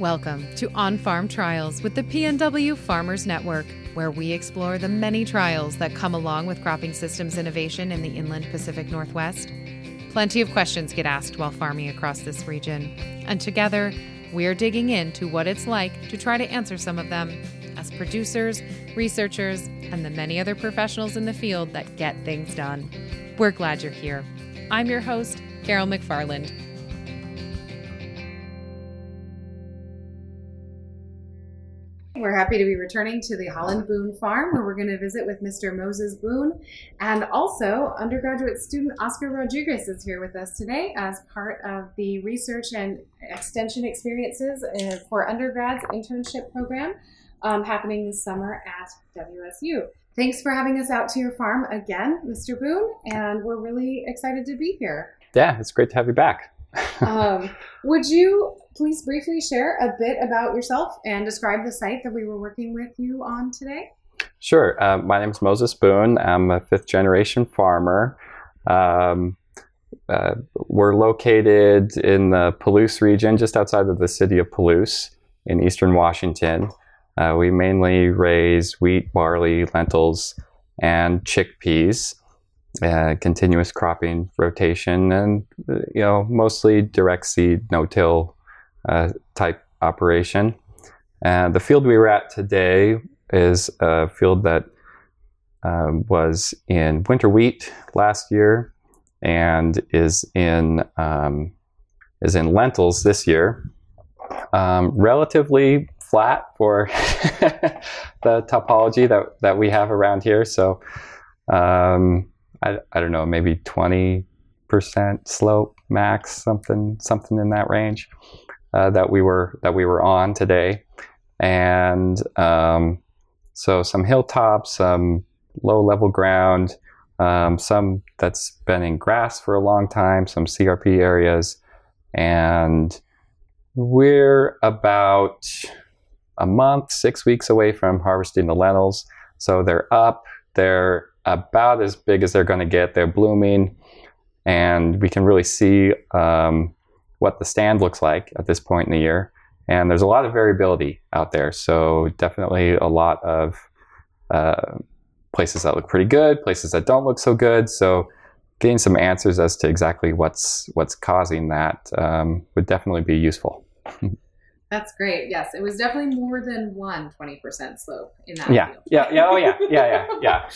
Welcome to On Farm Trials with the PNW Farmers Network, where we explore the many trials that come along with cropping systems innovation in the inland Pacific Northwest. Plenty of questions get asked while farming across this region, and together we're digging into what it's like to try to answer some of them as producers, researchers, and the many other professionals in the field that get things done. We're glad you're here. I'm your host, Carol McFarland. We're happy to be returning to the Holland Boone Farm, where we're going to visit with Mr. Moses Boone. And also, undergraduate student Oscar Rodriguez is here with us today as part of the research and extension experiences uh, for undergrads internship program um, happening this summer at WSU. Thanks for having us out to your farm again, Mr. Boone, and we're really excited to be here. Yeah, it's great to have you back. Um, would you please briefly share a bit about yourself and describe the site that we were working with you on today? Sure. Uh, my name is Moses Boone. I'm a fifth generation farmer. Um, uh, we're located in the Palouse region, just outside of the city of Palouse in eastern Washington. Uh, we mainly raise wheat, barley, lentils, and chickpeas. Uh, continuous cropping rotation, and you know mostly direct seed, no-till uh, type operation. And the field we were at today is a field that um, was in winter wheat last year, and is in um, is in lentils this year. Um, relatively flat for the topology that, that we have around here. So, um, I, I don't know, maybe 20% slope max, something, something in that range, uh, that we were, that we were on today. And, um, so some hilltops, some low level ground, um, some that's been in grass for a long time, some CRP areas, and we're about a month, six weeks away from harvesting the lentils. So they're up, they're about as big as they're going to get. They're blooming, and we can really see um, what the stand looks like at this point in the year. And there's a lot of variability out there. So definitely a lot of uh, places that look pretty good, places that don't look so good. So getting some answers as to exactly what's what's causing that um, would definitely be useful. That's great. Yes, it was definitely more than one 20% slope in that yeah. field. Yeah, yeah, oh yeah, yeah, yeah,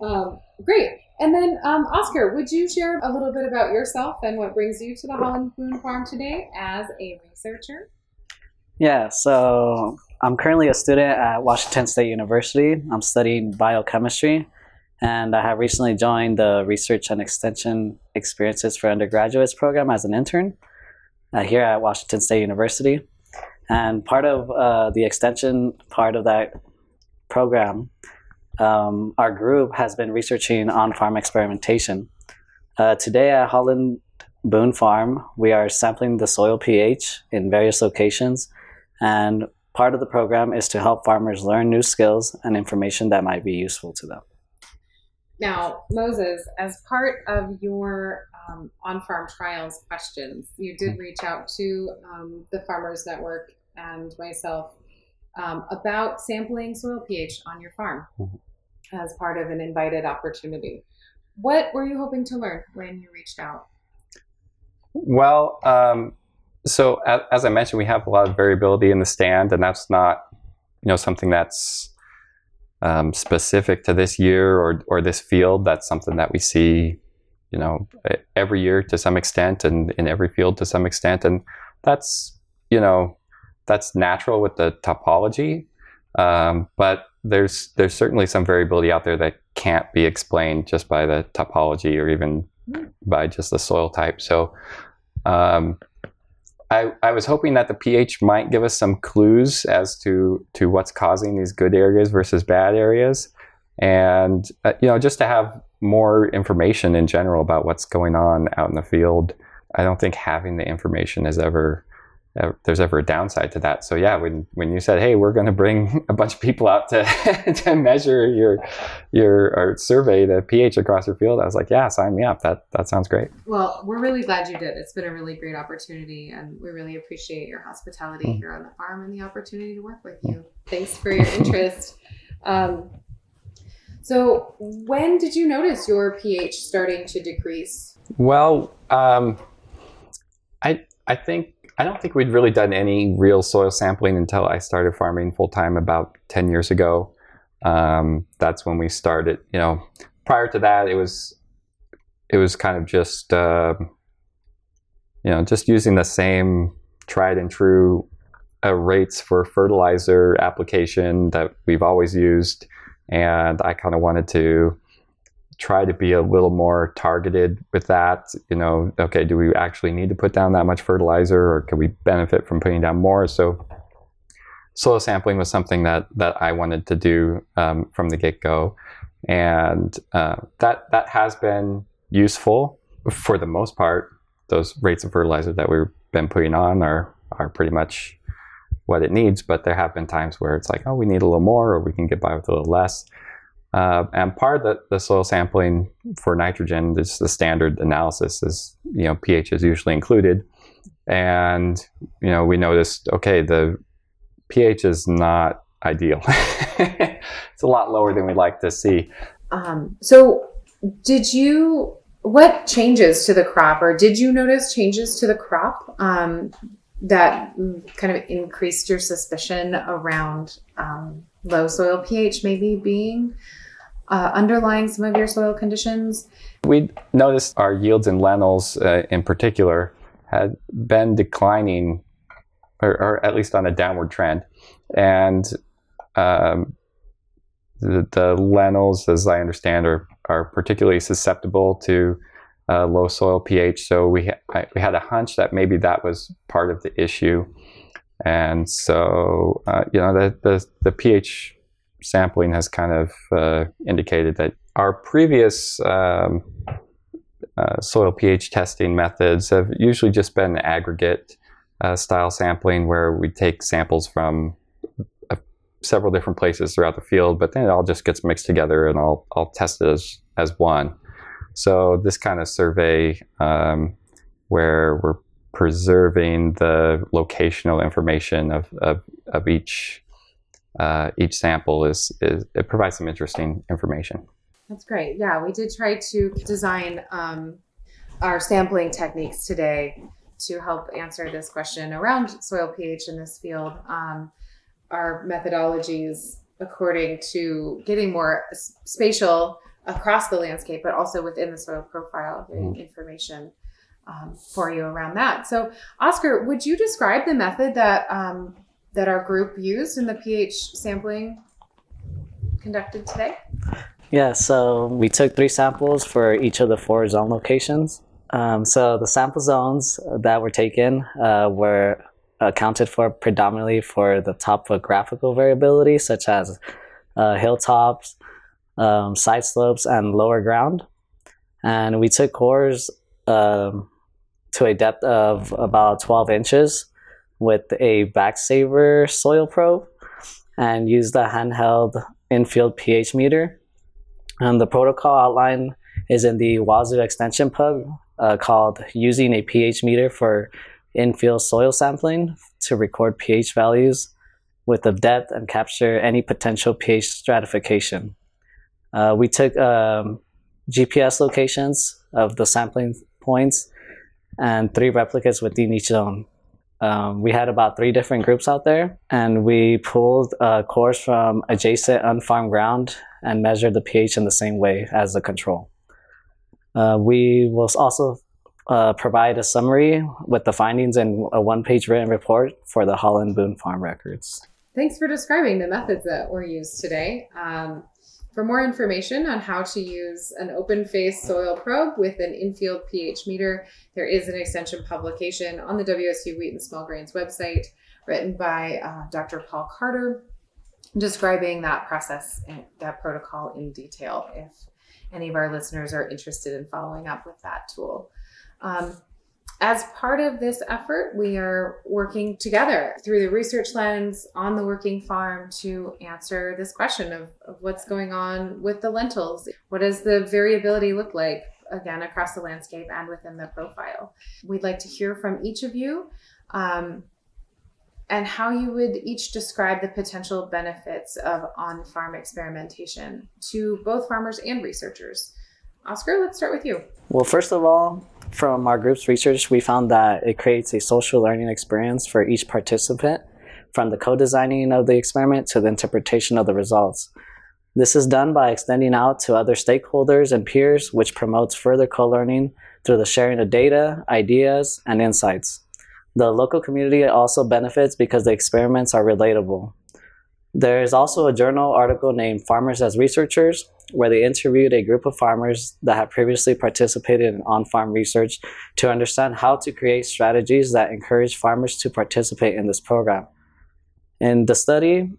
yeah. um, great. And then, um, Oscar, would you share a little bit about yourself and what brings you to the Holland Boone Farm today as a researcher? Yeah, so I'm currently a student at Washington State University. I'm studying biochemistry, and I have recently joined the Research and Extension Experiences for Undergraduates program as an intern uh, here at Washington State University. And part of uh, the extension part of that program, um, our group has been researching on farm experimentation. Uh, today at Holland Boone Farm, we are sampling the soil pH in various locations. And part of the program is to help farmers learn new skills and information that might be useful to them. Now, Moses, as part of your um, on-farm trials questions, you did reach out to um, the Farmers Network and myself um, about sampling soil pH on your farm mm-hmm. as part of an invited opportunity. What were you hoping to learn when you reached out? Well, um, so as, as, I mentioned, we have a lot of variability in the stand, and that's not, you know, something that's um, specific to this year or or this field. That's something that we see, you know, every year to some extent, and in every field to some extent, and that's you know that's natural with the topology, um, but there's there's certainly some variability out there that can't be explained just by the topology or even by just the soil type. So um, I, I was hoping that the pH might give us some clues as to to what's causing these good areas versus bad areas, and uh, you know just to have more information in general about what's going on out in the field. I don't think having the information is ever there's ever a downside to that. So yeah, when when you said, "Hey, we're going to bring a bunch of people out to to measure your your or survey the pH across your field," I was like, "Yeah, sign me up. That that sounds great." Well, we're really glad you did. It's been a really great opportunity, and we really appreciate your hospitality mm-hmm. here on the farm and the opportunity to work with you. Thanks for your interest. Um, so, when did you notice your pH starting to decrease? Well, um, I I think I don't think we'd really done any real soil sampling until I started farming full time about 10 years ago. Um, that's when we started. You know, prior to that, it was it was kind of just uh, you know just using the same tried and true uh, rates for fertilizer application that we've always used, and I kind of wanted to try to be a little more targeted with that. You know, okay, do we actually need to put down that much fertilizer or can we benefit from putting down more? So soil sampling was something that, that I wanted to do um, from the get go. And uh, that, that has been useful for the most part. Those rates of fertilizer that we've been putting on are, are pretty much what it needs, but there have been times where it's like, oh, we need a little more or we can get by with a little less. Uh, and part of the, the, soil sampling for nitrogen, is the standard analysis is, you know, pH is usually included. And, you know, we noticed, okay, the pH is not ideal. it's a lot lower than we'd like to see. Um, so did you, what changes to the crop or did you notice changes to the crop um, that kind of increased your suspicion around um, low soil pH maybe being uh, underlying some of your soil conditions? We noticed our yields in lentils uh, in particular had been declining, or, or, at least on a downward trend. And um, the, the, lentils, as I understand, are, are particularly susceptible to uh, low soil pH. So we, ha- we had a hunch that maybe that was part of the issue. And so, uh, you know, the, the, the pH sampling has kind of uh, indicated that our previous um, uh, soil pH testing methods have usually just been aggregate uh, style sampling where we take samples from uh, several different places throughout the field, but then it all just gets mixed together and I'll, I'll test it as, as one. So this kind of survey um, where we're preserving the locational information of, of, of each uh, each sample is, is it provides some interesting information. That's great. Yeah, we did try to design um, our sampling techniques today to help answer this question around soil pH in this field. Um, our methodologies according to getting more spatial across the landscape, but also within the soil profile, getting mm. information um, for you around that. So, Oscar, would you describe the method that um, that our group used in the pH sampling conducted today? Yeah, so we took three samples for each of the four zone locations. Um, so the sample zones that were taken uh, were accounted for predominantly for the topographical variability, such as uh, hilltops, um, side slopes, and lower ground. And we took cores um, to a depth of about 12 inches with a Backsaver soil probe and use the handheld infield pH meter. And the protocol outline is in the Wazzu extension pub uh, called Using a pH Meter for Infield Soil Sampling to record pH values with the depth and capture any potential pH stratification. Uh, we took um, GPS locations of the sampling points and three replicas within each zone. Um, we had about three different groups out there, and we pulled uh, cores from adjacent unfarmed ground and measured the pH in the same way as the control. Uh, we will also uh, provide a summary with the findings in a one-page written report for the Holland Boone Farm records. Thanks for describing the methods that were used today. Um, for more information on how to use an open face soil probe with an infield pH meter, there is an extension publication on the WSU Wheat and Small Grains website written by uh, Dr. Paul Carter describing that process and that protocol in detail if any of our listeners are interested in following up with that tool. Um, as part of this effort, we are working together through the research lens on the working farm to answer this question of, of, what's going on with the lentils. What does the variability look like, again, across the landscape and within the profile? We'd like to hear from each of you um, and how you would each describe the potential benefits of on farm experimentation to both farmers and researchers. Oscar, let's start with you. Well, first of all, from our group's research, we found that it creates a social learning experience for each participant, from the co-designing of the experiment to the interpretation of the results. This is done by extending out to other stakeholders and peers, which promotes further co-learning through the sharing of data, ideas, and insights. The local community also benefits because the experiments are relatable. There is also a journal article named Farmers as Researchers, where they interviewed a group of farmers that had previously participated in on farm research to understand how to create strategies that encourage farmers to participate in this program. In the study,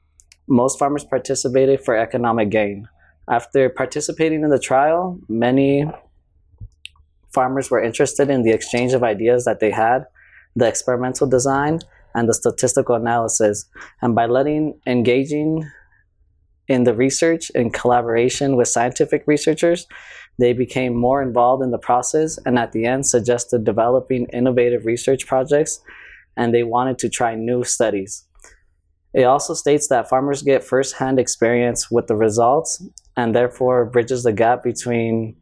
most farmers participated for economic gain. After participating in the trial, many farmers were interested in the exchange of ideas that they had, the experimental design, and the statistical analysis. And by letting engaging in the research in collaboration with scientific researchers, they became more involved in the process and at the end suggested developing innovative research projects and they wanted to try new studies. It also states that farmers get firsthand experience with the results and therefore bridges the gap between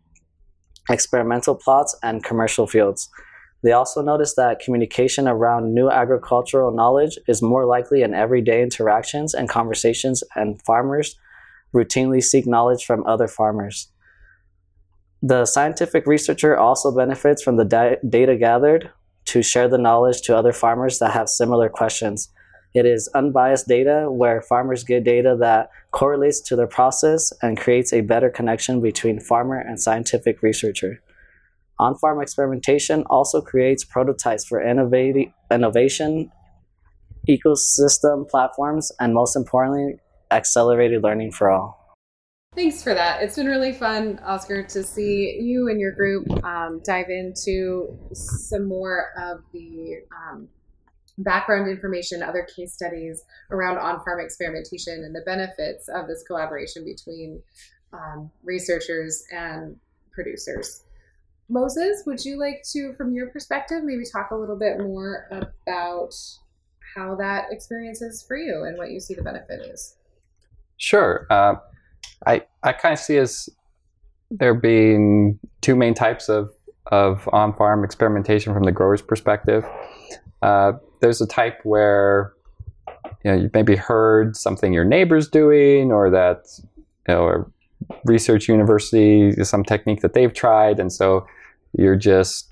experimental plots and commercial fields. They also noticed that communication around new agricultural knowledge is more likely in everyday interactions and conversations, and farmers routinely seek knowledge from other farmers. The scientific researcher also benefits from the da- data gathered to share the knowledge to other farmers that have similar questions. It is unbiased data where farmers get data that correlates to their process and creates a better connection between farmer and scientific researcher. On farm experimentation also creates prototypes for innovation, ecosystem platforms, and most importantly, accelerated learning for all. Thanks for that. It's been really fun, Oscar, to see you and your group um, dive into some more of the um, background information, other case studies around on farm experimentation, and the benefits of this collaboration between um, researchers and producers. Moses, would you like to, from your perspective, maybe talk a little bit more about how that experience is for you and what you see the benefit is? Sure. Uh, I I kind of see as there being two main types of of on farm experimentation from the grower's perspective. Uh, there's a type where you know you maybe heard something your neighbor's doing, or that you know, research university some technique that they've tried, and so you're just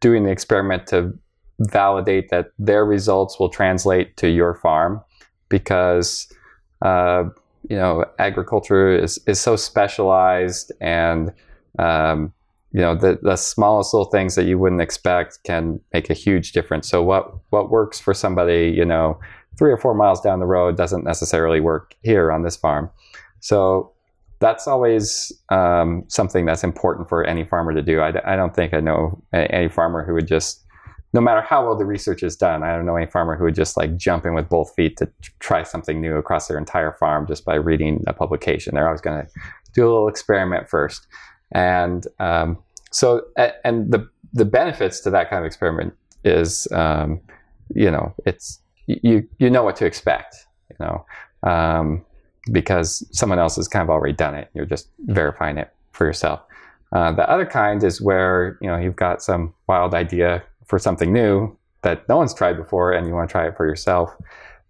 doing the experiment to validate that their results will translate to your farm because uh, you know agriculture is, is so specialized and um, you know the, the smallest little things that you wouldn't expect can make a huge difference. So what what works for somebody you know three or four miles down the road doesn't necessarily work here on this farm. So that's always um, something that's important for any farmer to do. I, I, don't think I know any farmer who would just, no matter how well the research is done, I don't know any farmer who would just like jump in with both feet to try something new across their entire farm just by reading a publication. They're always going to do a little experiment first. And um, so, and the, the benefits to that kind of experiment is, um, you know, it's, you, you know what to expect, you know. Because someone else has kind of already done it. You're just verifying it for yourself. Uh, the other kind is where you know you've got some wild idea for something new that no one's tried before, and you want to try it for yourself.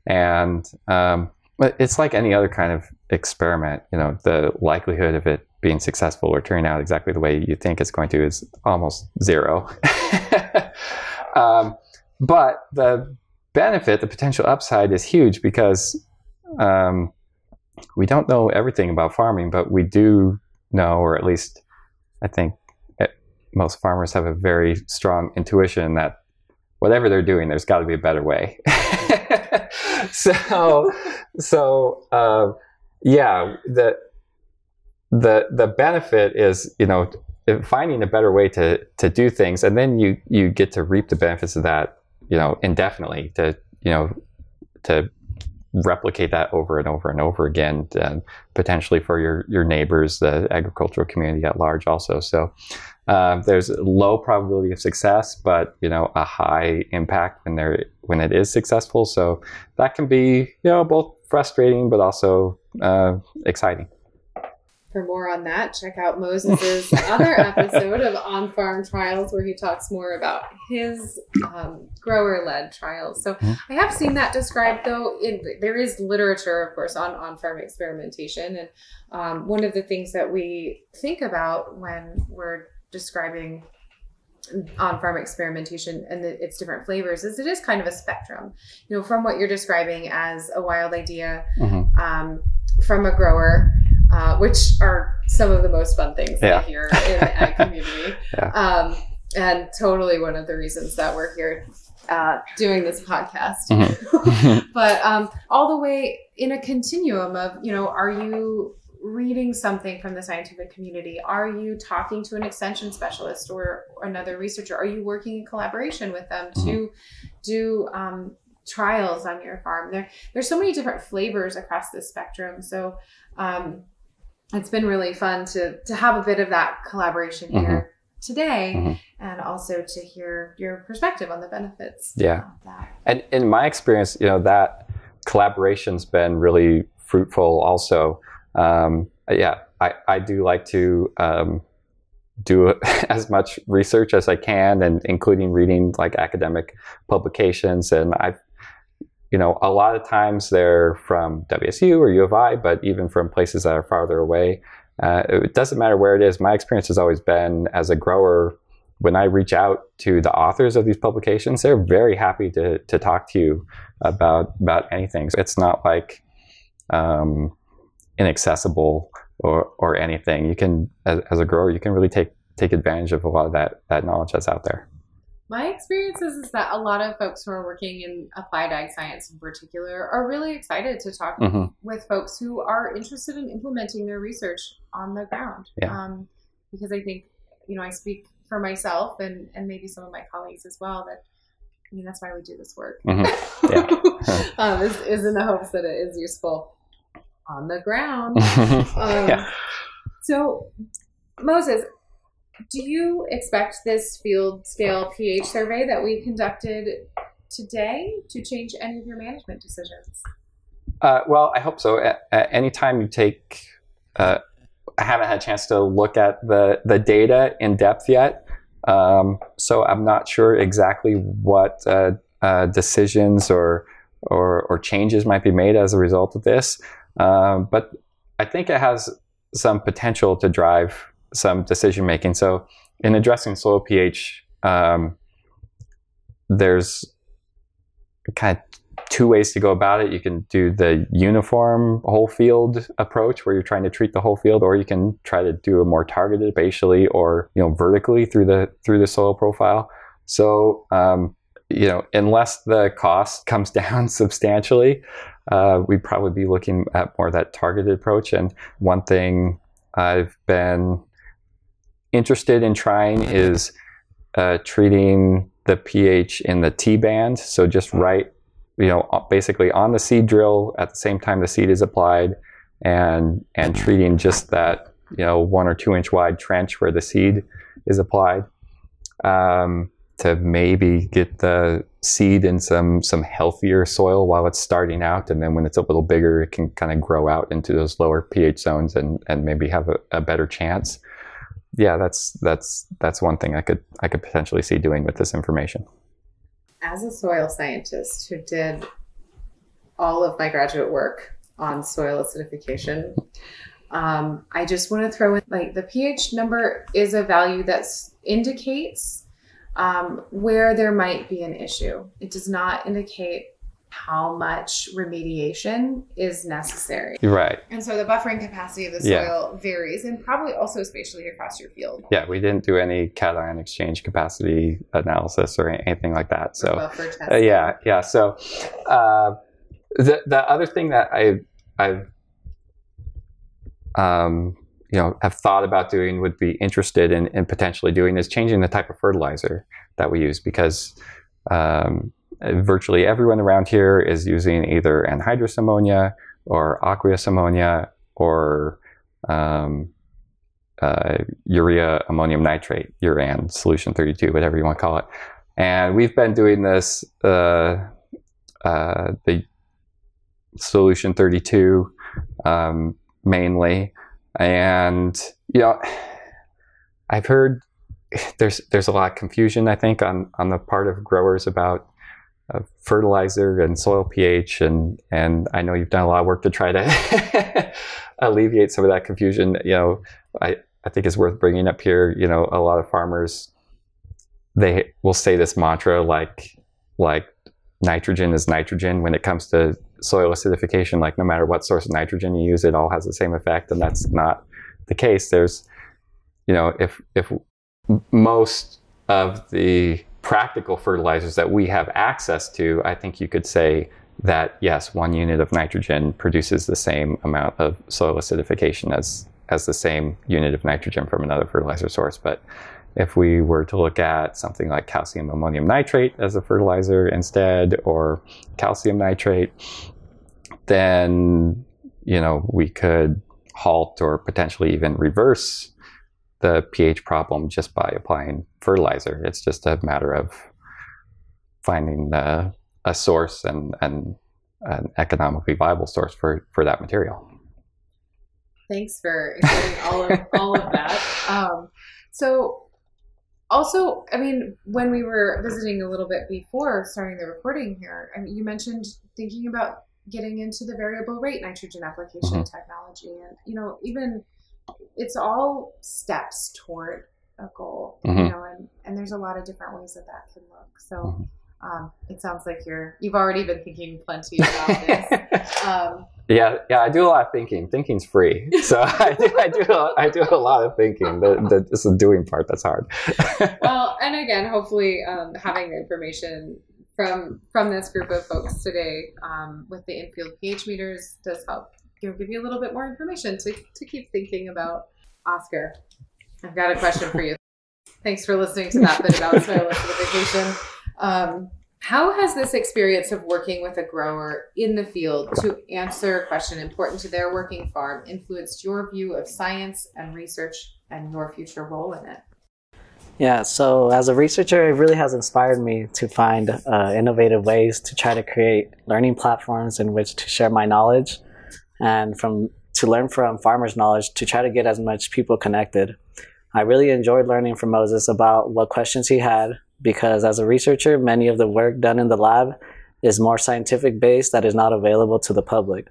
And um, it's like any other kind of experiment. You know, the likelihood of it being successful or turning out exactly the way you think it's going to is almost zero. um, but the benefit, the potential upside, is huge because um, we don't know everything about farming, but we do know, or at least I think most farmers have a very strong intuition that whatever they're doing, there's got to be a better way. so, so uh, yeah, the the the benefit is you know finding a better way to to do things, and then you you get to reap the benefits of that, you know, indefinitely. To you know, to replicate that over and over and over again, and potentially for your your neighbors, the agricultural community at large, also. So. Uh, there's low probability of success, but you know a high impact when there when it is successful. So that can be you know both frustrating but also uh, exciting. For more on that, check out Moses's other episode of On Farm Trials, where he talks more about his um, grower-led trials. So Mhm. I have seen that described, though. In, there is literature, of course, on on-farm experimentation, and um, one of the things that we think about when we're describing on-farm experimentation and the, its different flavors is it is kind of a spectrum. You know, from what you're describing as a wild idea, Mhm. um, from a grower, uh, which are some of the most fun things that Yeah. I hear in the ag community. Yeah. Um, and totally one of the reasons that we're here uh, doing this podcast. Mhm. but um, all the way in a continuum of, you know, are you reading something from the scientific community? Are you talking to an extension specialist or, or another researcher? Are you working in collaboration with them to do um, trials on your farm? There, there's so many different flavors across the spectrum. So um, it's been really fun to to have a bit of that collaboration here today, Mhm. and also to hear your perspective on the benefits. Yeah. of that. And in my experience, you know, that collaboration's been really fruitful also. Um, yeah, I, I do like to um, do as much research as I can and including reading like academic publications. And I've, you know, a lot of times they're from WSU or U of I, but even from places that are farther away. Uh, it doesn't matter where it is. My experience has always been as a grower, when I reach out to the authors of these publications, they're very happy to, to talk to you about about anything. It's not like um, inaccessible or, or anything. You can, as, as a grower, you can really take take advantage of a lot of that that knowledge that's out there. My experience is, is that a lot of folks who are working in applied ag science in particular are really excited to talk hmm with folks who are interested in implementing their research on the ground. Yeah. Um, because I think, you know, I speak for myself and, and maybe some of my colleagues as well that, I mean, that's why we do this work. hmm Yeah. um, is, is in the hopes that it is useful on the ground. Um, yeah. So, Moses, do you expect this field scale pH survey that we conducted today to change any of your management decisions? Uh, well, I hope so. At, at any time you take, uh, I haven't had a chance to look at the, the data in depth yet. Um, so I'm not sure exactly what uh, uh, decisions or, or, or changes might be made as a result of this. Um, but I think it has some potential to drive some decision making. So in addressing soil pH, um, there's kind of two ways to go about it. You can do the uniform whole field approach where you're trying to treat the whole field, or you can try to do a more targeted spatially or you know vertically through the through the soil profile. So um, you know, unless the cost comes down substantially, uh, we'd probably be looking at more that targeted approach. And one thing I've been interested in trying is uh, treating the pH in the T band. So just right, you know, basically on the seed drill at the same time the seed is applied, and and treating just that you know one or two inch wide trench where the seed is applied. Um, to maybe get the seed in some some healthier soil while it's starting out, and then when it's a little bigger, it can kind of grow out into those lower pH zones and and maybe have a, a better chance. Yeah, that's that's that's one thing I could I could potentially see doing with this information. As a soil scientist who did all of my graduate work on soil acidification, um, I just want to throw in like the pH number is a value that indicates um, where there might be an issue. It does not indicate how much remediation is necessary. Right. And so the buffering capacity of the Yeah. soil varies and probably also spatially across your field. Yeah, we didn't do any cation exchange capacity analysis or anything like that. So buffer. Uh, yeah, yeah. So uh, the the other thing that I I've um, you know have thought about doing would be interested in, in potentially doing is changing the type of fertilizer that we use because um, virtually everyone around here is using either anhydrous ammonia or aqueous ammonia or um, uh, urea ammonium nitrate, URAN solution 32, whatever you want to call it. And we've been doing this, uh, uh, the solution 32 um, mainly. And, you know, I've heard there's there's a lot of confusion, I think, on, on the part of growers about fertilizer and soil pH, and and I know you've done a lot of work to try to alleviate some of that confusion. You know, I I think is worth bringing up here. You know, a lot of farmers they will say this mantra like like nitrogen is nitrogen when it comes to soil acidification. Like no matter what source of nitrogen you use, it all has the same effect, and that's not the case. There's you know if if most of the practical fertilizers that we have access to, I think you could say that yes, one unit of nitrogen produces the same amount of soil acidification as as the same unit of nitrogen from another fertilizer source. But if we were to look at something like calcium ammonium nitrate as a fertilizer instead, or calcium nitrate, then you know we could halt or potentially even reverse the pH problem just by applying fertilizer. It's just a matter of finding uh, a source and, and an economically viable source for, for that material. Thanks for explaining all of all of that. Um, so, also, I mean, when we were visiting a little bit before starting the recording here, I mean, you mentioned thinking about getting into the variable rate nitrogen application mm-hmm. technology, and you know, even it's all steps toward a goal, mm-hmm. you know, and, and there's a lot of different ways that that can look. So mm-hmm. um, it sounds like you're you've already been thinking plenty about this. um, yeah, yeah, I do a lot of thinking. Thinking's free, so I do, I do, I do a lot of thinking. The, the, it's the doing part that's hard. well, and again, hopefully, um, having the information from from this group of folks today um, with the infield pH meters does help you know, give you a little bit more information to, to keep thinking about. Oscar, I've got a question for you. Thanks for listening to that bit about soil acidification. Um, how has this experience of working with a grower in the field to answer a question important to their working farm influenced your view of science and research and your future role in it? Yeah, so as a researcher, it really has inspired me to find uh, innovative ways to try to create learning platforms in which to share my knowledge and from to learn from farmers' knowledge to try to get as much people connected. I really enjoyed learning from Moses about what questions he had because as a researcher, many of the work done in the lab is more scientific based that is not available to the public.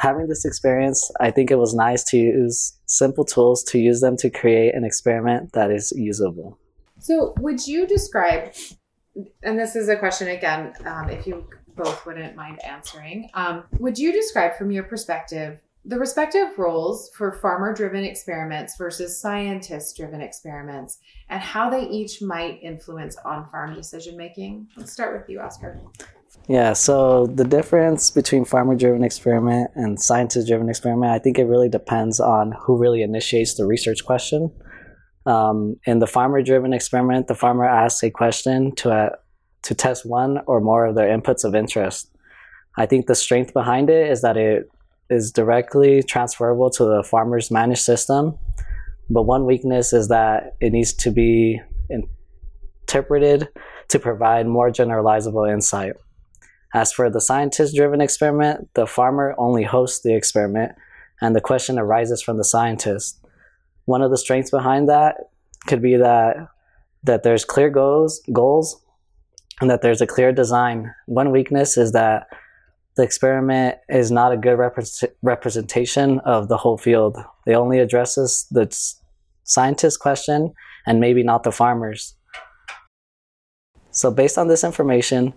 Having this experience, I think it was nice to use simple tools to use them to create an experiment that is usable. So, would you describe, and this is a question again, um, if you both wouldn't mind answering. Um, would you describe from your perspective the respective roles for farmer driven experiments versus scientist driven experiments and how they each might influence on farm decision making? Let's start with you, Oscar. Yeah, so the difference between farmer driven experiment and scientist driven experiment, I think it really depends on who really initiates the research question. Um, in the farmer driven experiment, the farmer asks a question to a, to test one or more of their inputs of interest. I think the strength behind it is that it is directly transferable to the farmer's managed system. But one weakness is that it needs to be interpreted to provide more generalizable insight. As for the scientist driven experiment, the farmer only hosts the experiment and the question arises from the scientist. One of the strengths behind that could be that that there's clear goals goals and that there's a clear design. One weakness is that the experiment is not a good representation of the whole field. It only addresses the scientist question and maybe not the farmers. So, based on this information,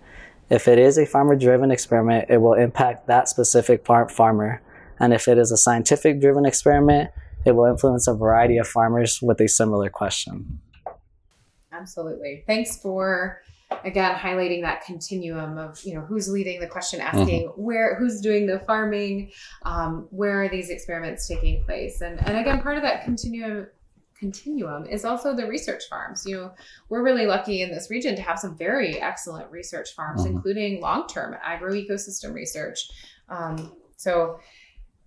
if it is a farmer driven experiment, it will impact that specific far- farmer. And if it is a scientific driven experiment, it will influence a variety of farmers with a similar question. Absolutely. Thanks for again highlighting that continuum of you know who's leading the question asking mm-hmm. where who's doing the farming um, where are these experiments taking place and and again part of that continuum continuum is also the research farms you know we're really lucky in this region to have some very excellent research farms mm-hmm. including long-term agroecosystem research um, so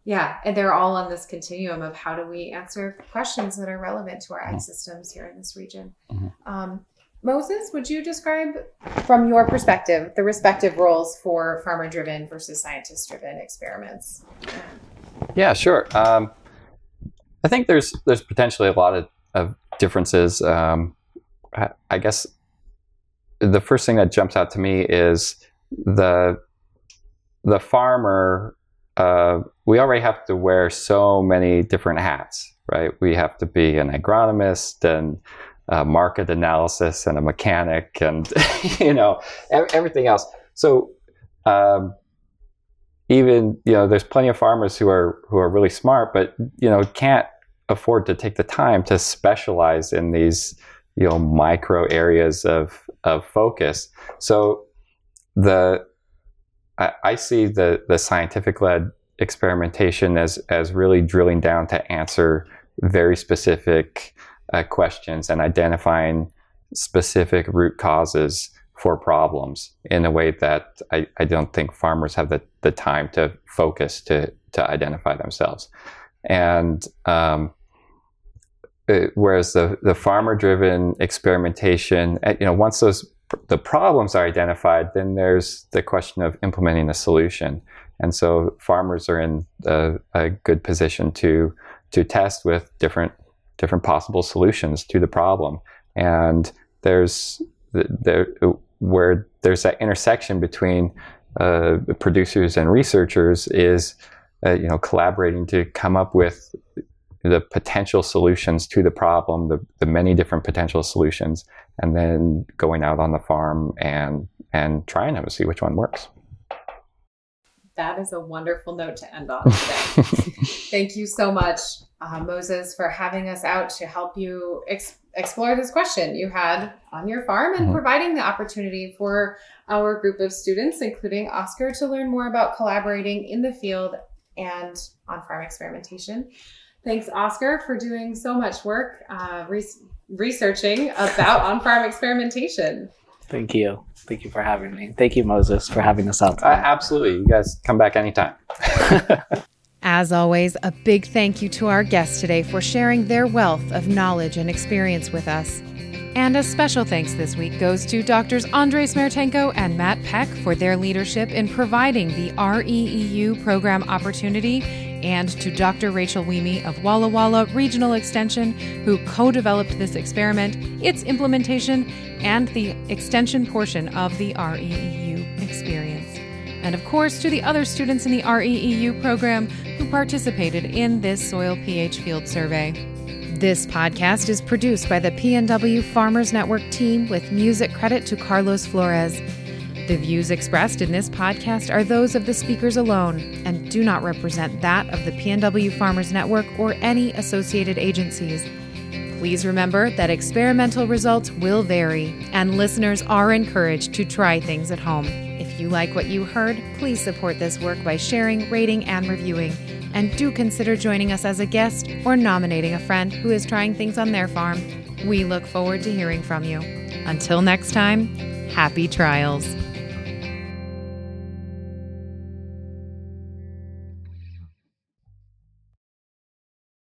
yeah and they're all on this continuum of how do we answer questions that are relevant to our ag mm-hmm. systems here in this region mm-hmm. um, Moses, would you describe from your perspective the respective roles for farmer driven versus scientist driven experiments? Yeah, sure. Um, I think there's there's potentially a lot of, of differences. Um, I, I, guess the first thing that jumps out to me is the the farmer. Uh, we already have to wear so many different hats, right? We have to be an agronomist and market analysis and a mechanic and you know everything else. So um, even you know there's plenty of farmers who are who are really smart, but you know can't afford to take the time to specialize in these you know micro areas of of focus. So the I, I see the the scientific led experimentation as as really drilling down to answer very specific uh, questions and identifying specific root causes for problems in a way that I, I don't think farmers have the, the time to focus to, to identify themselves. And um, it, uh, whereas the, the farmer driven experimentation, uh, you know, once those the problems are identified, then there's the question of implementing a solution. And so farmers are in a, a good position to to test with different different possible solutions to the problem. And there's there where there's that intersection between uh, producers and researchers is uh, you know collaborating to come up with the potential solutions to the problem, the, the many different potential solutions, and then going out on the farm and and trying them to see which one works. That is a wonderful note to end on today. Thank you so much uh, Moses, for having us out to help you ex- explore this question you had on your farm and mm-hmm. providing the opportunity for our group of students, including Oscar, to learn more about collaborating in the field and on farm experimentation. Thanks, Oscar, for doing so much work uh, re- researching about on farm experimentation. Thank you. Thank you for having me. Thank you, Moses, for having us out. Uh, absolutely. You guys come back anytime. As always, a big thank you to our guests today for sharing their wealth of knowledge and experience with us. And a special thanks this week goes to Doctors Andrei Smertenko and Matt Peck for their leadership in providing the REEU program opportunity, and to Dr. Rachel Wieme of Walla Walla Regional Extension, who co developed this experiment, its implementation, and the extension portion of the REEU experience and of course to the other students in the REEU program who participated in this soil pH field survey. This podcast is produced by the PNW Farmers Network team with music credit to Carlos Flores. The views expressed in this podcast are those of the speakers alone and do not represent that of the PNW Farmers Network or any associated agencies. Please remember that experimental results will vary, and listeners are encouraged to try things at home you like what you heard, please support this work by sharing, rating, and reviewing. And do consider joining us as a guest or nominating a friend who is trying things on their farm. We look forward to hearing from you. Until next time, happy trials.